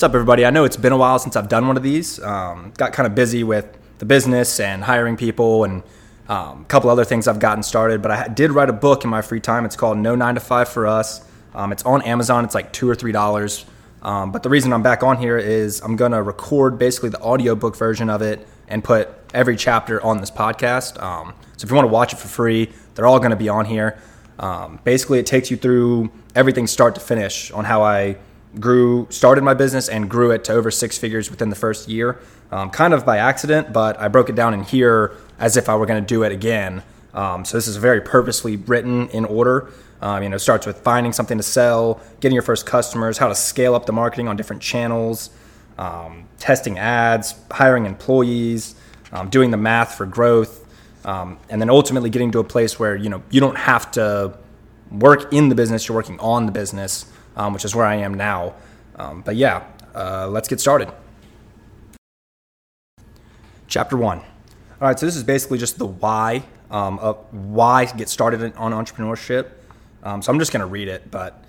What's up, everybody? I know it's been a while since I've done one of these. Um, got kind of busy with the business and hiring people and um, a couple other things I've gotten started, but I did write a book in my free time. It's called No 9 to 5 for Us. Um, it's on Amazon, it's like two or three dollars. Um, but the reason I'm back on here is I'm going to record basically the audiobook version of it and put every chapter on this podcast. Um, so if you want to watch it for free, they're all going to be on here. Um, basically, it takes you through everything start to finish on how I grew, started my business and grew it to over six figures within the first year, um, kind of by accident, but I broke it down in here as if I were going to do it again. Um, so this is very purposely written in order. Um, you know, starts with finding something to sell, getting your first customers, how to scale up the marketing on different channels, um, testing ads, hiring employees, um, doing the math for growth, um, and then ultimately getting to a place where you know you don't have to work in the business; you're working on the business um, which is where I am now. Um, but yeah, uh, let's get started. Chapter one. All right, so this is basically just the why um, of why get started on entrepreneurship. Um, so I'm just going to read it, but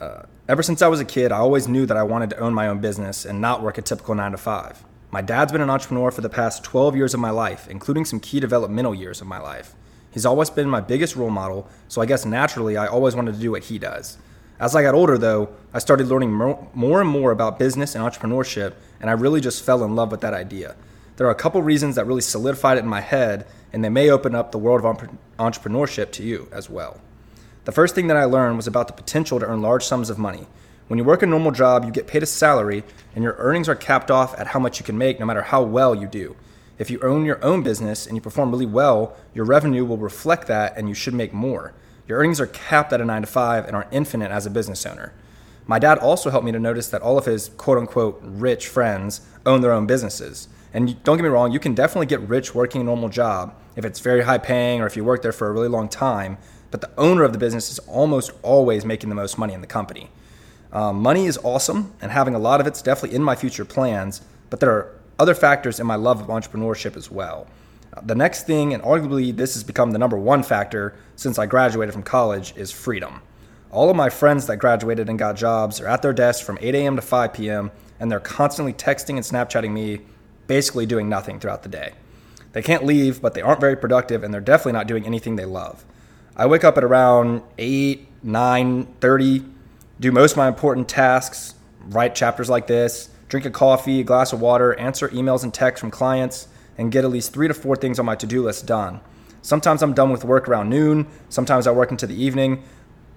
uh, ever since I was a kid, I always knew that I wanted to own my own business and not work a typical nine to five. My dad's been an entrepreneur for the past 12 years of my life, including some key developmental years of my life. He's always been my biggest role model, so I guess naturally I always wanted to do what he does. As I got older, though, I started learning more and more about business and entrepreneurship, and I really just fell in love with that idea. There are a couple reasons that really solidified it in my head, and they may open up the world of entrepreneurship to you as well. The first thing that I learned was about the potential to earn large sums of money. When you work a normal job, you get paid a salary, and your earnings are capped off at how much you can make no matter how well you do. If you own your own business and you perform really well, your revenue will reflect that and you should make more. Your earnings are capped at a nine to five and are infinite as a business owner. My dad also helped me to notice that all of his quote unquote rich friends own their own businesses. And don't get me wrong, you can definitely get rich working a normal job if it's very high paying or if you work there for a really long time. But the owner of the business is almost always making the most money in the company. Um, money is awesome, and having a lot of it's definitely in my future plans, but there are other factors in my love of entrepreneurship as well. The next thing, and arguably this has become the number one factor since I graduated from college, is freedom. All of my friends that graduated and got jobs are at their desks from 8 a.m. to 5 p.m., and they're constantly texting and Snapchatting me, basically doing nothing throughout the day. They can't leave, but they aren't very productive, and they're definitely not doing anything they love. I wake up at around 8, 9, 30, do most of my important tasks, write chapters like this, drink a coffee, a glass of water, answer emails and texts from clients, and get at least three to four things on my to do list done. Sometimes I'm done with work around noon, sometimes I work into the evening.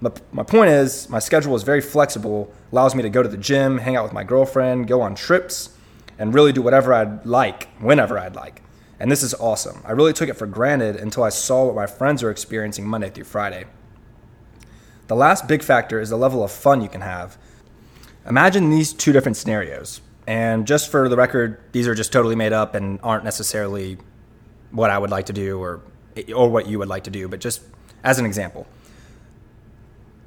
But my point is, my schedule is very flexible, allows me to go to the gym, hang out with my girlfriend, go on trips, and really do whatever I'd like, whenever I'd like. And this is awesome. I really took it for granted until I saw what my friends are experiencing Monday through Friday. The last big factor is the level of fun you can have. Imagine these two different scenarios. And just for the record, these are just totally made up and aren't necessarily what I would like to do or or what you would like to do, but just as an example.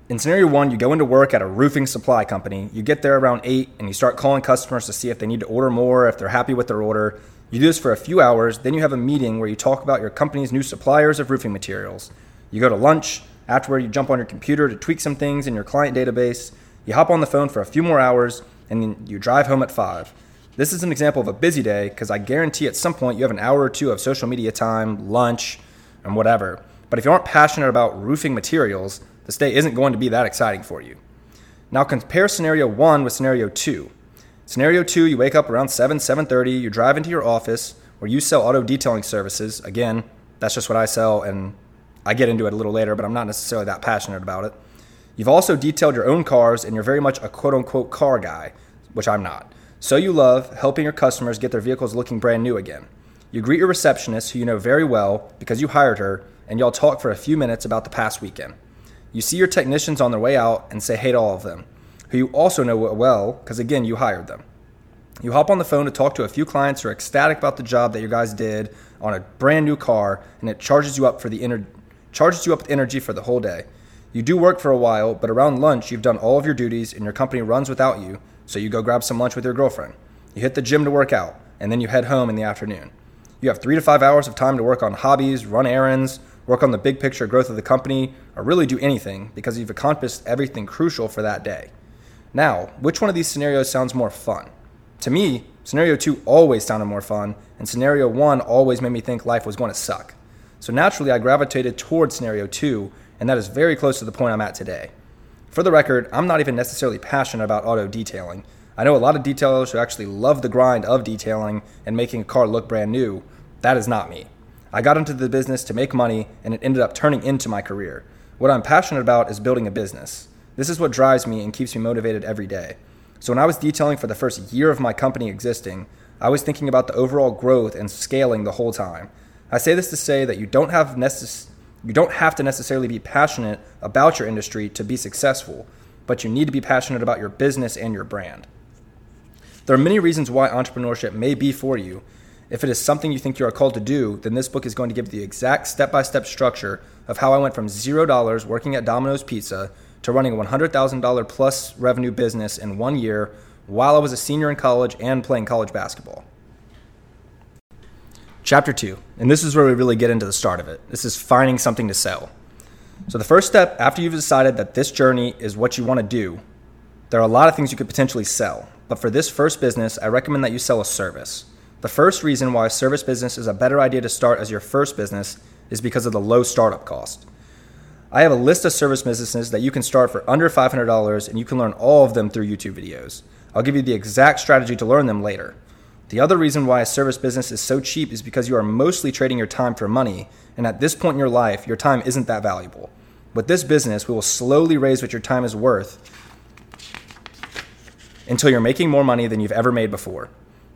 In scenario one, you go into work at a roofing supply company. You get there around 8 and you start calling customers to see if they need to order more, if they're happy with their order. You do this for a few hours, then you have a meeting where you talk about your company's new suppliers of roofing materials. You go to lunch, afterward, you jump on your computer to tweak some things in your client database. You hop on the phone for a few more hours, and then you drive home at 5. This is an example of a busy day because I guarantee at some point you have an hour or two of social media time, lunch, and whatever. But if you aren't passionate about roofing materials, this day isn't going to be that exciting for you. Now compare scenario 1 with scenario 2. Scenario 2, you wake up around 7, 7:30, you drive into your office where you sell auto detailing services. Again, that's just what I sell and I get into it a little later, but I'm not necessarily that passionate about it. You've also detailed your own cars and you're very much a quote unquote car guy, which I'm not. So you love helping your customers get their vehicles looking brand new again. You greet your receptionist, who you know very well because you hired her, and y'all talk for a few minutes about the past weekend. You see your technicians on their way out and say hey to all of them, who you also know well because again, you hired them. You hop on the phone to talk to a few clients who are ecstatic about the job that your guys did on a brand new car, and it charges you up for the ener- charges you up with energy for the whole day. You do work for a while, but around lunch, you've done all of your duties and your company runs without you, so you go grab some lunch with your girlfriend. You hit the gym to work out, and then you head home in the afternoon. You have three to five hours of time to work on hobbies, run errands, work on the big picture growth of the company, or really do anything because you've accomplished everything crucial for that day. Now, which one of these scenarios sounds more fun? To me, scenario two always sounded more fun, and scenario one always made me think life was going to suck. So naturally, I gravitated towards scenario two, and that is very close to the point I'm at today. For the record, I'm not even necessarily passionate about auto detailing. I know a lot of detailers who actually love the grind of detailing and making a car look brand new. That is not me. I got into the business to make money, and it ended up turning into my career. What I'm passionate about is building a business. This is what drives me and keeps me motivated every day. So when I was detailing for the first year of my company existing, I was thinking about the overall growth and scaling the whole time. I say this to say that you don't have necess- you don't have to necessarily be passionate about your industry to be successful, but you need to be passionate about your business and your brand. There are many reasons why entrepreneurship may be for you. If it is something you think you are called to do, then this book is going to give the exact step by step structure of how I went from $0 working at Domino's Pizza to running a $100,000 plus revenue business in one year while I was a senior in college and playing college basketball. Chapter 2, and this is where we really get into the start of it. This is finding something to sell. So, the first step after you've decided that this journey is what you want to do, there are a lot of things you could potentially sell. But for this first business, I recommend that you sell a service. The first reason why a service business is a better idea to start as your first business is because of the low startup cost. I have a list of service businesses that you can start for under $500 and you can learn all of them through YouTube videos. I'll give you the exact strategy to learn them later. The other reason why a service business is so cheap is because you are mostly trading your time for money, and at this point in your life, your time isn't that valuable. With this business, we will slowly raise what your time is worth until you're making more money than you've ever made before.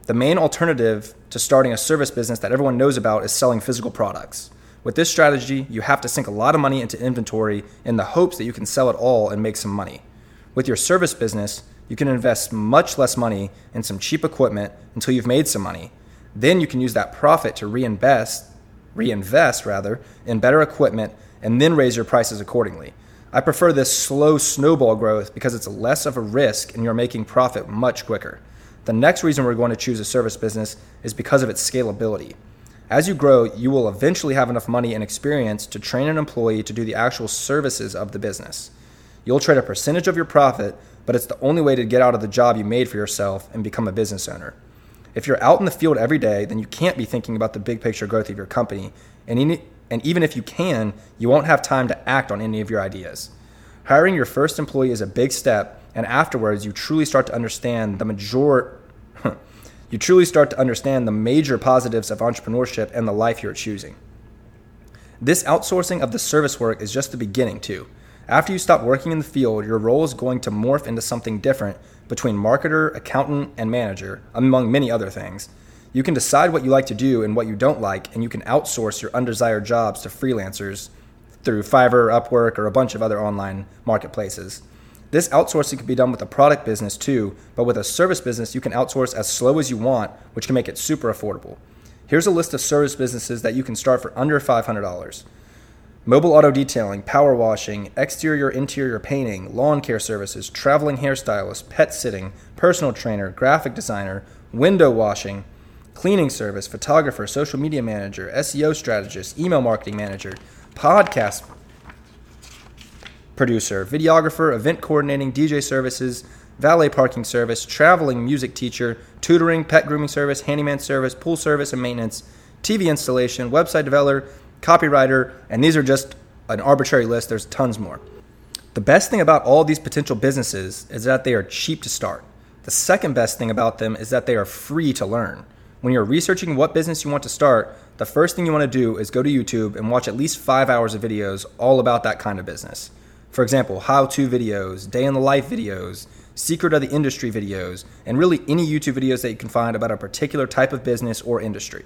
The main alternative to starting a service business that everyone knows about is selling physical products. With this strategy, you have to sink a lot of money into inventory in the hopes that you can sell it all and make some money. With your service business, you can invest much less money in some cheap equipment until you've made some money. Then you can use that profit to reinvest, reinvest rather, in better equipment and then raise your prices accordingly. I prefer this slow snowball growth because it's less of a risk and you're making profit much quicker. The next reason we're going to choose a service business is because of its scalability. As you grow, you will eventually have enough money and experience to train an employee to do the actual services of the business. You'll trade a percentage of your profit, but it's the only way to get out of the job you made for yourself and become a business owner. If you're out in the field every day, then you can't be thinking about the big picture growth of your company. And, in, and even if you can, you won't have time to act on any of your ideas. Hiring your first employee is a big step, and afterwards, you truly start to understand the major, you truly start to understand the major positives of entrepreneurship and the life you're choosing. This outsourcing of the service work is just the beginning, too. After you stop working in the field, your role is going to morph into something different between marketer, accountant, and manager, among many other things. You can decide what you like to do and what you don't like, and you can outsource your undesired jobs to freelancers through Fiverr, Upwork, or a bunch of other online marketplaces. This outsourcing can be done with a product business too, but with a service business, you can outsource as slow as you want, which can make it super affordable. Here's a list of service businesses that you can start for under $500 mobile auto detailing, power washing, exterior interior painting, lawn care services, traveling hairstylist, pet sitting, personal trainer, graphic designer, window washing, cleaning service, photographer, social media manager, SEO strategist, email marketing manager, podcast producer, videographer, event coordinating, DJ services, valet parking service, traveling music teacher, tutoring, pet grooming service, handyman service, pool service and maintenance, TV installation, website developer, copywriter, and these are just an arbitrary list. There's tons more. The best thing about all these potential businesses is that they are cheap to start. The second best thing about them is that they are free to learn. When you're researching what business you want to start, the first thing you want to do is go to YouTube and watch at least five hours of videos all about that kind of business. For example, how to videos, day in the life videos, secret of the industry videos, and really any YouTube videos that you can find about a particular type of business or industry.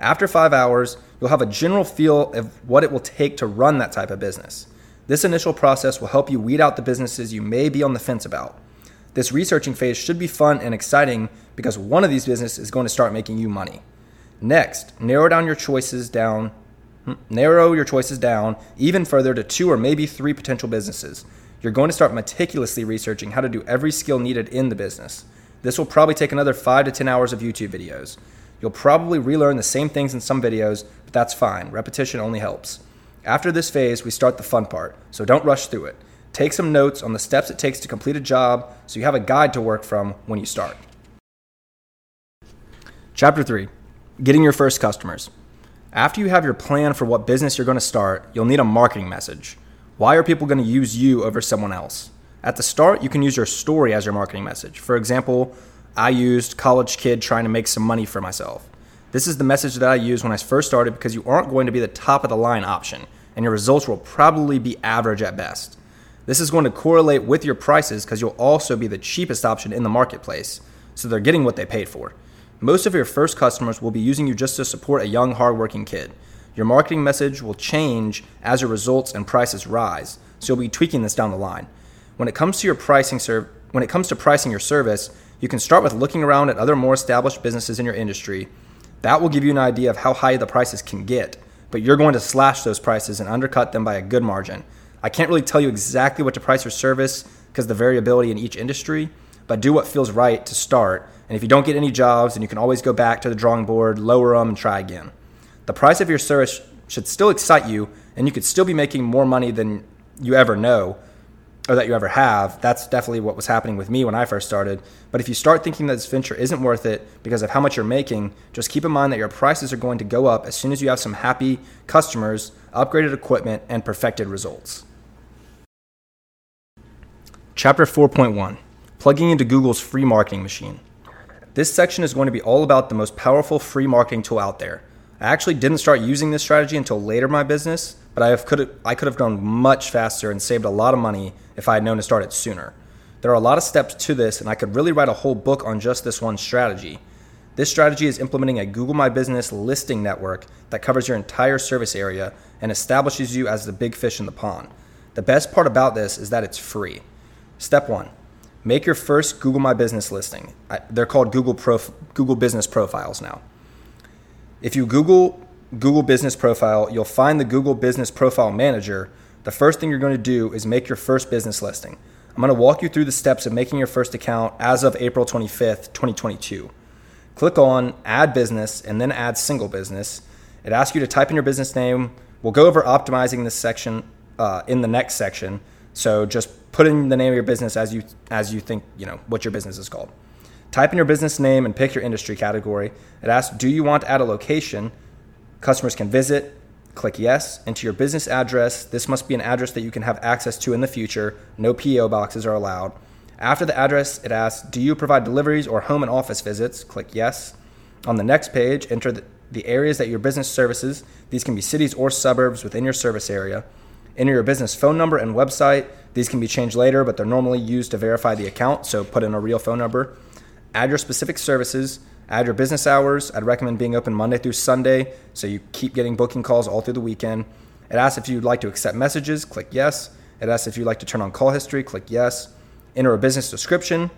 After five hours, you'll have a general feel of what it will take to run that type of business. This initial process will help you weed out the businesses you may be on the fence about. This researching phase should be fun and exciting because one of these businesses is going to start making you money. Next, narrow down your choices down hmm, Narrow your choices down even further to two or maybe three potential businesses. You're going to start meticulously researching how to do every skill needed in the business. This will probably take another 5 to 10 hours of YouTube videos. You'll probably relearn the same things in some videos, but that's fine. Repetition only helps. After this phase, we start the fun part, so don't rush through it. Take some notes on the steps it takes to complete a job so you have a guide to work from when you start. Chapter 3 Getting Your First Customers. After you have your plan for what business you're going to start, you'll need a marketing message. Why are people going to use you over someone else? At the start, you can use your story as your marketing message. For example, I used college kid trying to make some money for myself. This is the message that I used when I first started because you aren't going to be the top of the line option, and your results will probably be average at best. This is going to correlate with your prices because you'll also be the cheapest option in the marketplace, so they're getting what they paid for. Most of your first customers will be using you just to support a young, hardworking kid. Your marketing message will change as your results and prices rise, so you'll be tweaking this down the line. When it comes to your pricing serv- when it comes to pricing your service, you can start with looking around at other more established businesses in your industry. That will give you an idea of how high the prices can get, but you're going to slash those prices and undercut them by a good margin. I can't really tell you exactly what to price your service because the variability in each industry, but do what feels right to start. And if you don't get any jobs, then you can always go back to the drawing board, lower them, and try again. The price of your service should still excite you, and you could still be making more money than you ever know or that you ever have. That's definitely what was happening with me when I first started. But if you start thinking that this venture isn't worth it because of how much you're making, just keep in mind that your prices are going to go up as soon as you have some happy customers, upgraded equipment, and perfected results. Chapter 4.1 Plugging into Google's free marketing machine. This section is going to be all about the most powerful free marketing tool out there. I actually didn't start using this strategy until later in my business, but I could I could have gone much faster and saved a lot of money if I had known to start it sooner. There are a lot of steps to this, and I could really write a whole book on just this one strategy. This strategy is implementing a Google My Business listing network that covers your entire service area and establishes you as the big fish in the pond. The best part about this is that it's free. Step one make your first Google My Business listing. They're called Google, Prof- Google Business Profiles now. If you Google Google Business Profile, you'll find the Google Business Profile Manager. The first thing you're going to do is make your first business listing. I'm going to walk you through the steps of making your first account as of April 25th, 2022. Click on Add Business and then Add Single Business. It asks you to type in your business name. We'll go over optimizing this section uh, in the next section. So just put in the name of your business as you as you think you know what your business is called. Type in your business name and pick your industry category. It asks, Do you want to add a location? Customers can visit. Click yes. Enter your business address. This must be an address that you can have access to in the future. No PO boxes are allowed. After the address, it asks, Do you provide deliveries or home and office visits? Click yes. On the next page, enter the, areas that your business services. These can be cities or suburbs within your service area. Enter your business phone number and website. These can be changed later, but they're normally used to verify the account, so put in a real phone number add your specific services, add your business hours. I'd recommend being open Monday through Sunday so you keep getting booking calls all through the weekend. It asks if you'd like to accept messages, click yes. It asks if you'd like to turn on call history, click yes. Enter a business description.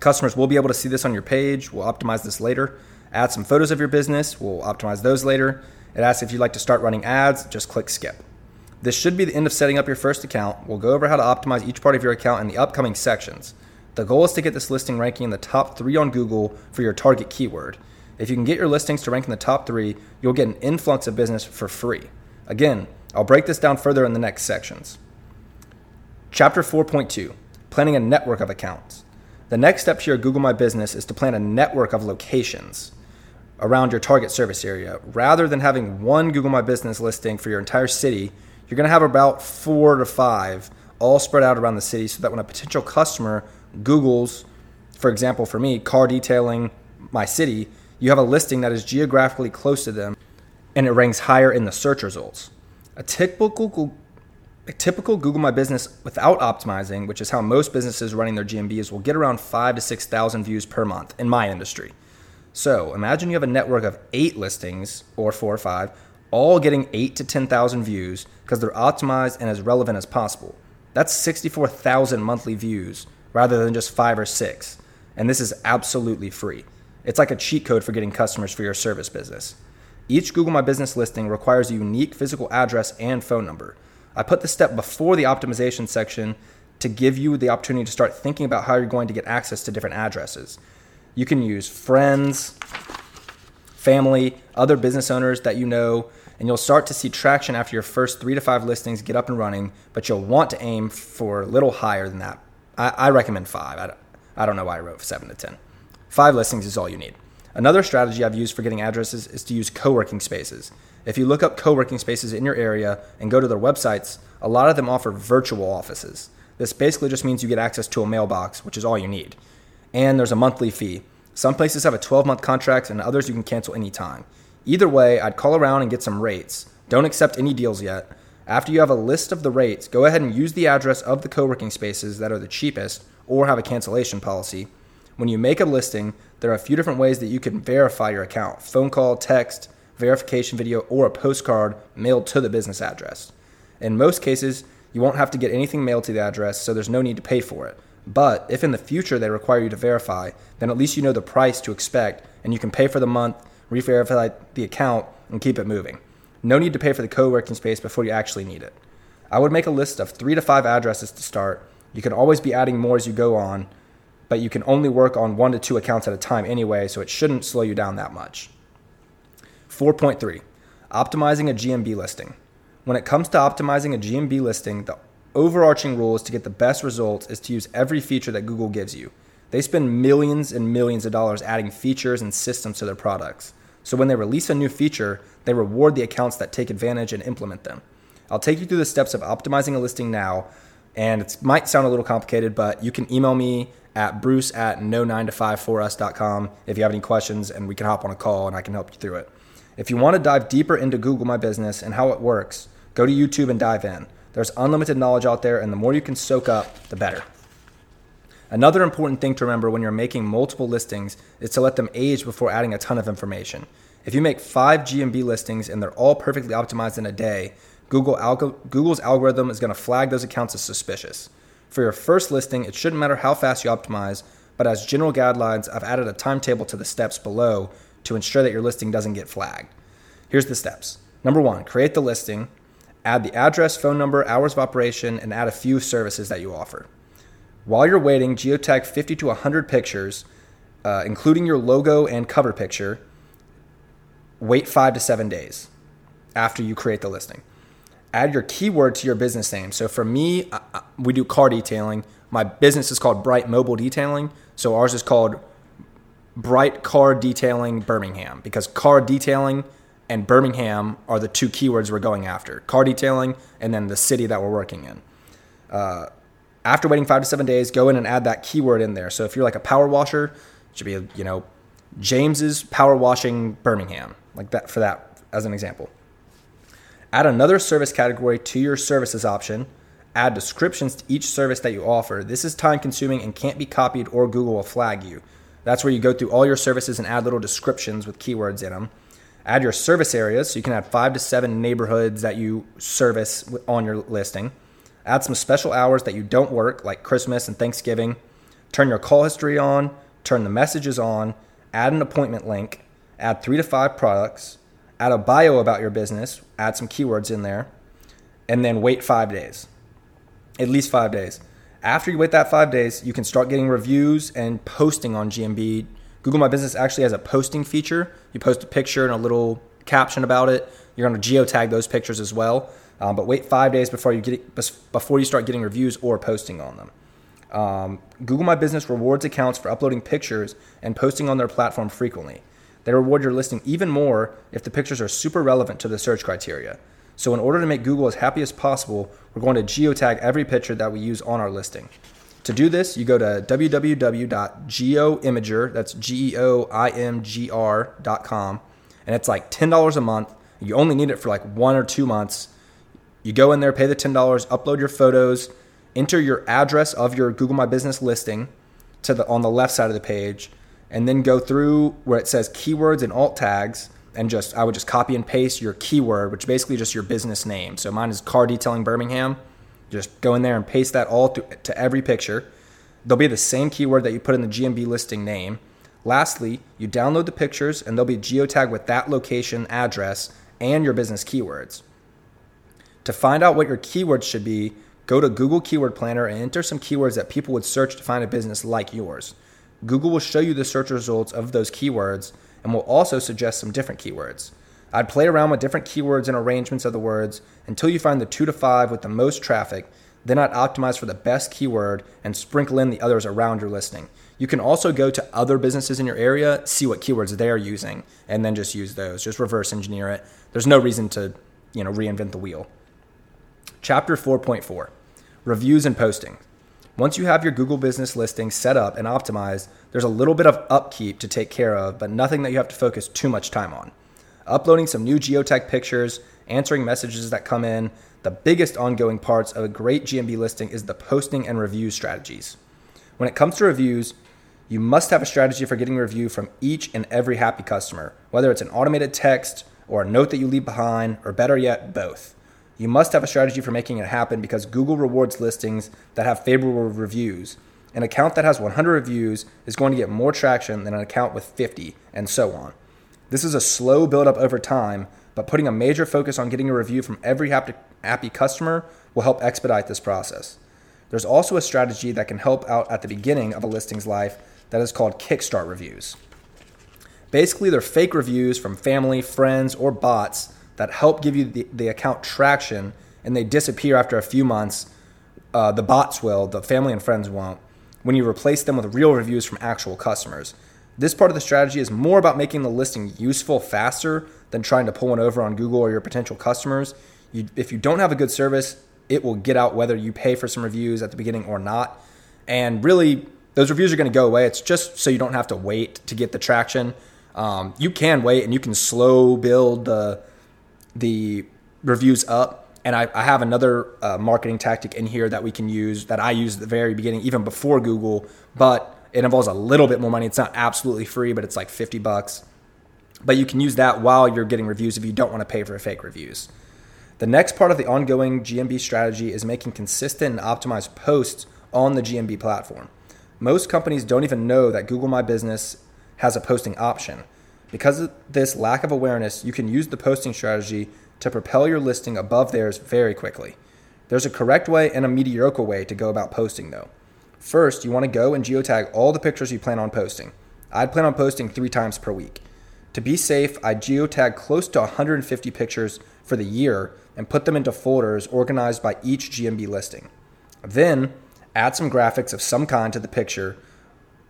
Customers will be able to see this on your page. We'll optimize this later. Add some photos of your business. We'll optimize those later. It asks if you'd like to start running ads. Just click skip. This should be the end of setting up your first account. We'll go over how to optimize each part of your account in the upcoming sections. The goal is to get this listing ranking in the top three on Google for your target keyword. If you can get your listings to rank in the top three, you'll get an influx of business for free. Again, I'll break this down further in the next sections. Chapter 4.2 Planning a network of accounts. The next step to your Google My Business is to plan a network of locations around your target service area. Rather than having one Google My Business listing for your entire city, you're going to have about four to five all spread out around the city so that when a potential customer Google's, for example, for me, car detailing my city, you have a listing that is geographically close to them and it ranks higher in the search results. A typical Google, a typical Google My Business without optimizing, which is how most businesses running their GMBs will get around five to 6,000 views per month in my industry. So imagine you have a network of eight listings or four or five, all getting eight to 10,000 views because they're optimized and as relevant as possible. That's 64,000 monthly views rather than just five or six. And this is absolutely free. It's like a cheat code for getting customers for your service business. Each Google My Business listing requires a unique physical address and phone number. I put this step before the optimization section to give you the opportunity to start thinking about how you're going to get access to different addresses. You can use friends, family, other business owners that you know, and you'll start to see traction after your first three to five listings get up and running, but you'll want to aim for a little higher than that. I, I recommend five. I don't, I don't know why I wrote seven to 10. Five listings is all you need. Another strategy I've used for getting addresses is to use co working spaces. If you look up co working spaces in your area and go to their websites, a lot of them offer virtual offices. This basically just means you get access to a mailbox, which is all you need. And there's a monthly fee. Some places have a 12 month contract, and others you can cancel anytime. Either way, I'd call around and get some rates. Don't accept any deals yet. After you have a list of the rates, go ahead and use the address of the co working spaces that are the cheapest or have a cancellation policy. When you make a listing, there are a few different ways that you can verify your account phone call, text, verification video, or a postcard mailed to the business address. In most cases, you won't have to get anything mailed to the address, so there's no need to pay for it. But if in the future they require you to verify, then at least you know the price to expect and you can pay for the month, re verify the account, and keep it moving. No need to pay for the co working space before you actually need it. I would make a list of three to five addresses to start. You can always be adding more as you go on, but you can only work on one to two accounts at a time anyway, so it shouldn't slow you down that much. 4.3 Optimizing a GMB listing. When it comes to optimizing a GMB listing, the overarching rule is to get the best results is to use every feature that Google gives you. They spend millions and millions of dollars adding features and systems to their products. So when they release a new feature, they reward the accounts that take advantage and implement them. I'll take you through the steps of optimizing a listing now, and it might sound a little complicated, but you can email me at bruce at no 9 to 5 for us.com if you have any questions, and we can hop on a call and I can help you through it. If you want to dive deeper into Google My Business and how it works, go to YouTube and dive in. There's unlimited knowledge out there, and the more you can soak up, the better. Another important thing to remember when you're making multiple listings is to let them age before adding a ton of information. If you make five GMB listings and they're all perfectly optimized in a day, Google Google's algorithm is going to flag those accounts as suspicious. For your first listing, it shouldn't matter how fast you optimize, but as general guidelines, I've added a timetable to the steps below to ensure that your listing doesn't get flagged. Here's the steps. Number one, create the listing, add the address, phone number, hours of operation, and add a few services that you offer. While you're waiting, geotag 50 to 100 pictures, uh, including your logo and cover picture. Wait five to seven days after you create the listing. Add your keyword to your business name. So for me, we do car detailing. My business is called Bright Mobile Detailing. So ours is called bright car detailing Birmingham because car detailing and Birmingham are the two keywords we're going after car detailing and then the city that we're working in. Uh, after waiting five to seven days, go in and add that keyword in there. So if you're like a power washer, it should be, you know, James's Power Washing Birmingham, like that for that as an example. Add another service category to your services option. Add descriptions to each service that you offer. This is time consuming and can't be copied or Google will flag you. That's where you go through all your services and add little descriptions with keywords in them. Add your service areas, so you can have five to seven neighborhoods that you service on your listing. Add some special hours that you don't work, like Christmas and Thanksgiving. Turn your call history on, turn the messages on, add an appointment link, add three to five products, add a bio about your business, add some keywords in there, and then wait five days. At least five days. After you wait that five days, you can start getting reviews and posting on GMB. Google My Business actually has a posting feature. You post a picture and a little caption about it. You're going to geotag those pictures as well. Um, but wait five days before you get before you start getting reviews or posting on them. Um, Google My Business rewards accounts for uploading pictures and posting on their platform frequently. They reward your listing even more if the pictures are super relevant to the search criteria. So, in order to make Google as happy as possible, we're going to geotag every picture that we use on our listing. To do this, you go to www.geoimgr, that's G E O I M G R.com, and it's like $10 a month. You only need it for like one or two months. You go in there, pay the $10, upload your photos, enter your address of your Google My Business listing to the on the left side of the page, and then go through where it says keywords and alt tags and just I would just copy and paste your keyword, which basically just your business name. So mine is car detailing Birmingham. Just go in there and paste that all to, to every picture. They'll be the same keyword that you put in the GMB listing name. Lastly, you download the pictures and they'll be geotagged with that location, address, and your business keywords. To find out what your keywords should be, go to Google Keyword Planner and enter some keywords that people would search to find a business like yours. Google will show you the search results of those keywords and will also suggest some different keywords. I'd play around with different keywords and arrangements of the words until you find the two to five with the most traffic. Then I'd optimize for the best keyword and sprinkle in the others around your listing. You can also go to other businesses in your area, see what keywords they're using, and then just use those. Just reverse engineer it. There's no reason to, you know, reinvent the wheel. Chapter 4.4 Reviews and Posting. Once you have your Google business listing set up and optimized, there's a little bit of upkeep to take care of, but nothing that you have to focus too much time on. Uploading some new geotag pictures, answering messages that come in, the biggest ongoing parts of a great GMB listing is the posting and review strategies. When it comes to reviews, you must have a strategy for getting review from each and every happy customer, whether it's an automated text or a note that you leave behind, or better yet, both. You must have a strategy for making it happen because Google rewards listings that have favorable reviews. An account that has 100 reviews is going to get more traction than an account with 50, and so on. This is a slow build up over time, but putting a major focus on getting a review from every happy customer will help expedite this process. There's also a strategy that can help out at the beginning of a listing's life that is called Kickstart reviews. Basically, they're fake reviews from family, friends, or bots that help give you the, the account traction and they disappear after a few months. Uh, the bots will, the family and friends won't, when you replace them with real reviews from actual customers. This part of the strategy is more about making the listing useful faster than trying to pull one over on Google or your potential customers. You, if you don't have a good service, it will get out whether you pay for some reviews at the beginning or not. And really, those reviews are going to go away. It's just so you don't have to wait to get the traction. Um, you can wait and you can slow build the the reviews up. And I, I have another uh, marketing tactic in here that we can use that I use at the very beginning, even before Google, but it involves a little bit more money. It's not absolutely free, but it's like 50 bucks. But you can use that while you're getting reviews if you don't want to pay for fake reviews. The next part of the ongoing GMB strategy is making consistent and optimized posts on the GMB platform. Most companies don't even know that Google My Business has a posting option. Because of this lack of awareness, you can use the posting strategy to propel your listing above theirs very quickly. There's a correct way and a mediocre way to go about posting, though. First, you want to go and geotag all the pictures you plan on posting. I'd plan on posting three times per week. To be safe, I geotag close to 150 pictures for the year and put them into folders organized by each GMB listing. Then, add some graphics of some kind to the picture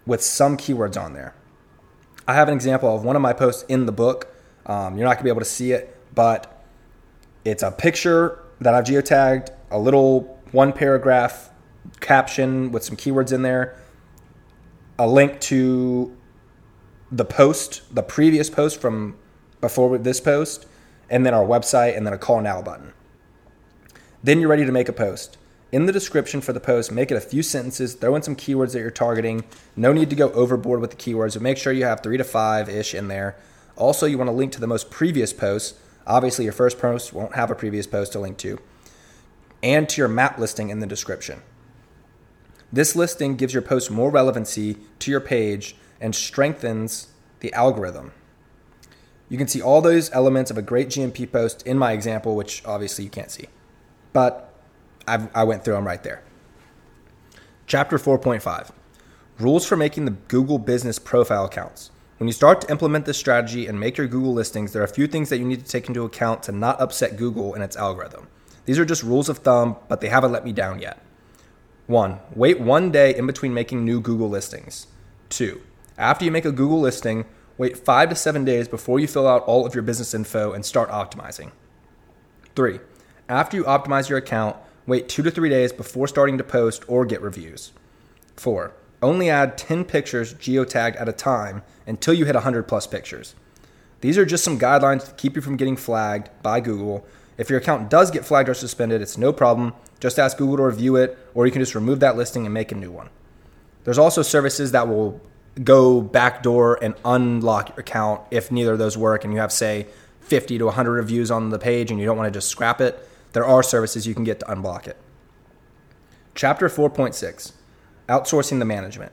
with some keywords on there. I have an example of one of my posts in the book. Um, you're not gonna be able to see it, but it's a picture that I've geotagged, a little one paragraph caption with some keywords in there, a link to the post, the previous post from before this post, and then our website, and then a call now button. Then you're ready to make a post. In the description for the post, make it a few sentences, throw in some keywords that you're targeting. No need to go overboard with the keywords, but make sure you have three to five ish in there. Also, you want to link to the most previous posts. Obviously, your first post won't have a previous post to link to, and to your map listing in the description. This listing gives your post more relevancy to your page and strengthens the algorithm. You can see all those elements of a great GMB post in my example, which obviously you can't see. But I've, i went through them right there. Chapter 4.5 Rules for making the Google business profile accounts. When you start to implement this strategy and make your Google listings, there are a few things that you need to take into account to not upset Google and its algorithm. These are just rules of thumb, but they haven't let me down yet. 1. Wait one day in between making new Google listings. 2. After you make a Google listing, wait 5 to 7 days before you fill out all of your business info and start optimizing. 3. After you optimize your account, Wait two to three days before starting to post or get reviews. Four, only add 10 pictures geotagged at a time until you hit 100 plus pictures. These are just some guidelines to keep you from getting flagged by Google. If your account does get flagged or suspended, it's no problem. Just ask Google to review it, or you can just remove that listing and make a new one. There's also services that will go backdoor and unlock your account if neither of those work and you have, say, 50 to 100 reviews on the page and you don't want to just scrap it there are services you can get to unblock it. Chapter 4.6 Outsourcing the Management.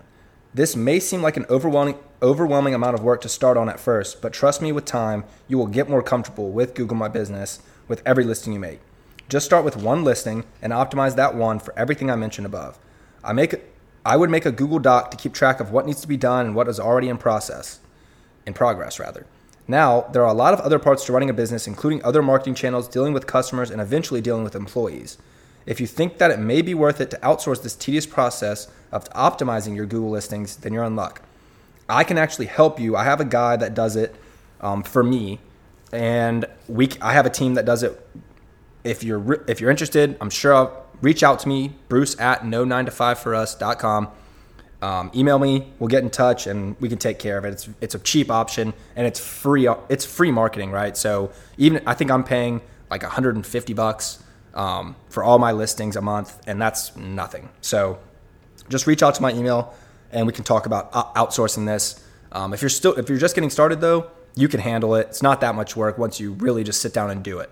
This may seem like an overwhelming, overwhelming amount of work to start on at first, but trust me, with time, you will get more comfortable with Google My Business with every listing you make. Just start with one listing and optimize that one for everything I mentioned above. I make I would make a Google Doc to keep track of what needs to be done and what is already in process, in progress rather. Now, there are a lot of other parts to running a business, including other marketing channels, dealing with customers, and eventually dealing with employees. If you think that it may be worth it to outsource this tedious process of optimizing your Google listings, then you're in luck. I can actually help you. I have a guy that does it um, for me, and we I have a team that does it. If you're if you're interested, I'm sure I'll reach out to me, Bruce at no 9 to 5 for us.com. Um, email me. We'll get in touch and we can take care of it. It's it's a cheap option and it's free. It's free marketing, right? So even I think I'm paying like 150 bucks um, for all my listings a month, and that's nothing. So just reach out to my email and we can talk about outsourcing this. Um, if you're still if you're just getting started though, you can handle it. It's not that much work once you really just sit down and do it.